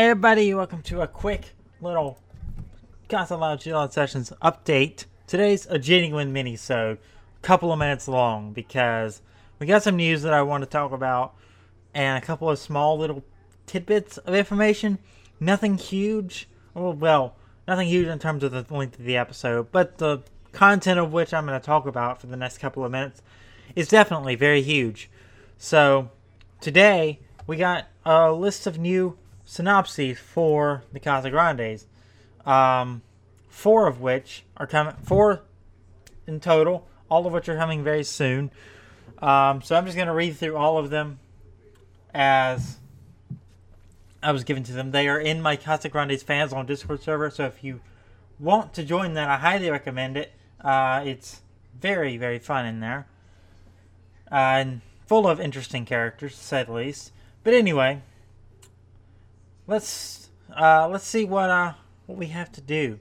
everybody, welcome to a quick little Casa Loud Chill Sessions update. Today's a genuine mini so a couple of minutes long because we got some news that I want to talk about and a couple of small little tidbits of information. Nothing huge. Well, well, nothing huge in terms of the length of the episode, but the content of which I'm going to talk about for the next couple of minutes is definitely very huge. So, today we got a list of new synopses for the Casa Grandes. Um, four of which are coming, four in total, all of which are coming very soon. Um, so I'm just going to read through all of them as I was given to them. They are in my Casa Grandes fans on Discord server, so if you want to join that, I highly recommend it. Uh, it's very, very fun in there. Uh, and full of interesting characters, to say the least. But anyway, let's uh, let's see what uh, what we have to do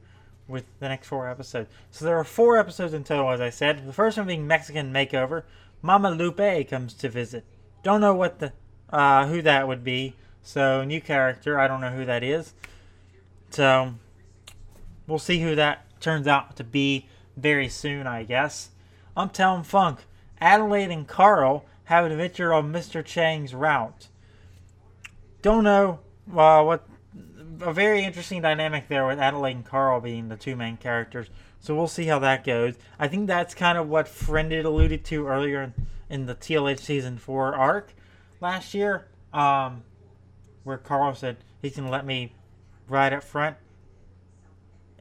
with the next four episodes. So there are four episodes in total, as I said. The first one being Mexican Makeover. Mama Lupe comes to visit. Don't know what the uh, who that would be. So new character. I don't know who that is. So we'll see who that turns out to be very soon, I guess. I'm telling Funk. Adelaide and Carl have an adventure on Mr. Chang's route. Don't know uh, what a very interesting dynamic there with Adelaide and Carl being the two main characters. So we'll see how that goes. I think that's kind of what Friended alluded to earlier in, the TLH season four arc last year, um, where Carl said he can let me ride up front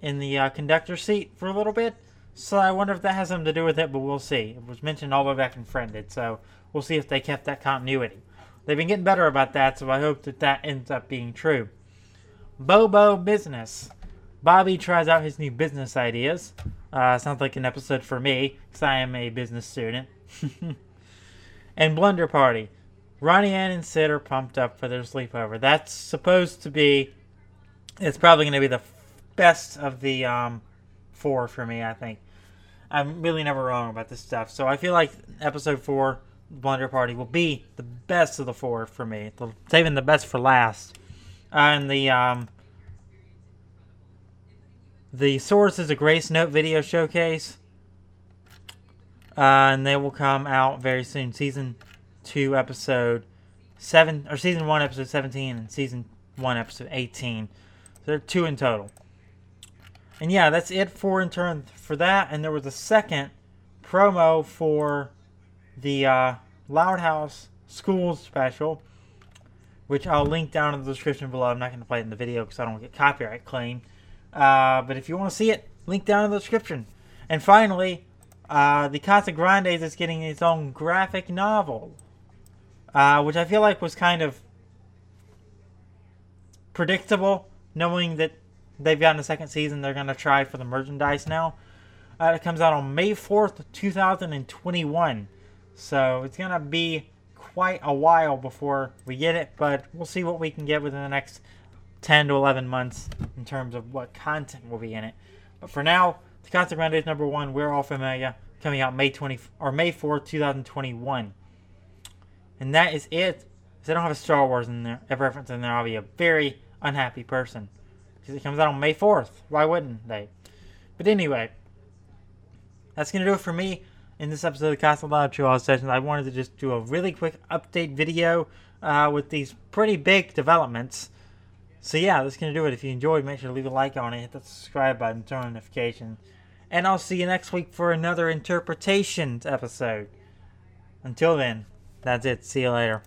in the uh, conductor seat for a little bit. So I wonder if that has something to do with it, but we'll see. It was mentioned all the way back in Friended, so we'll see if they kept that continuity. They've been getting better about that, so I hope that that ends up being true. Bobo Business. Bobby tries out his new business ideas. Uh, sounds like an episode for me, because I am a business student. and Blunder Party. Ronnie Anne and Sid are pumped up for their sleepover. That's supposed to be. It's probably going to be the best of the um, four for me, I think. I'm really never wrong about this stuff. So I feel like episode four, Blunder Party, will be the best of the four for me. Saving the best for last. And the um, the source is a Gracenote video showcase. Uh, and they will come out very soon. Season 2, episode 7, or season 1, episode 17, and season 1, episode 18. So there are two in total. And yeah, that's it for in turn for that. And there was a second promo for the uh, Loud House Schools special, which I'll link down in the description below. I'm not going to play it in the video because I don't get copyright claim. Uh, but if you want to see it, link down in the description. And finally, uh, the Casa Grandes is getting its own graphic novel, uh, which I feel like was kind of predictable, knowing that they've gotten a second season. They're going to try for the merchandise now. Uh, it comes out on May 4th, 2021. So it's going to be quite a while before we get it, but we'll see what we can get within the next 10 to 11 months in terms of what content will be in it. But for now, the Casa Grandes number one, We're All familia, coming out May 20 or May 4th, 2021. And that is it. If they don't have a Star Wars in there, a reference in there, I'll be a very unhappy person. Because it comes out on May 4th. Why wouldn't they? But anyway, that's going to do it for me in this episode of Casa Loud Chihuahua Sessions. I wanted to just do a really quick update video uh, with these pretty big developments. So yeah, that's to do it. If you enjoyed, make sure to leave a like on it, hit that subscribe button, turn on notifications. And I'll see you next week for another interpretations episode. Until then, that's it. See you later.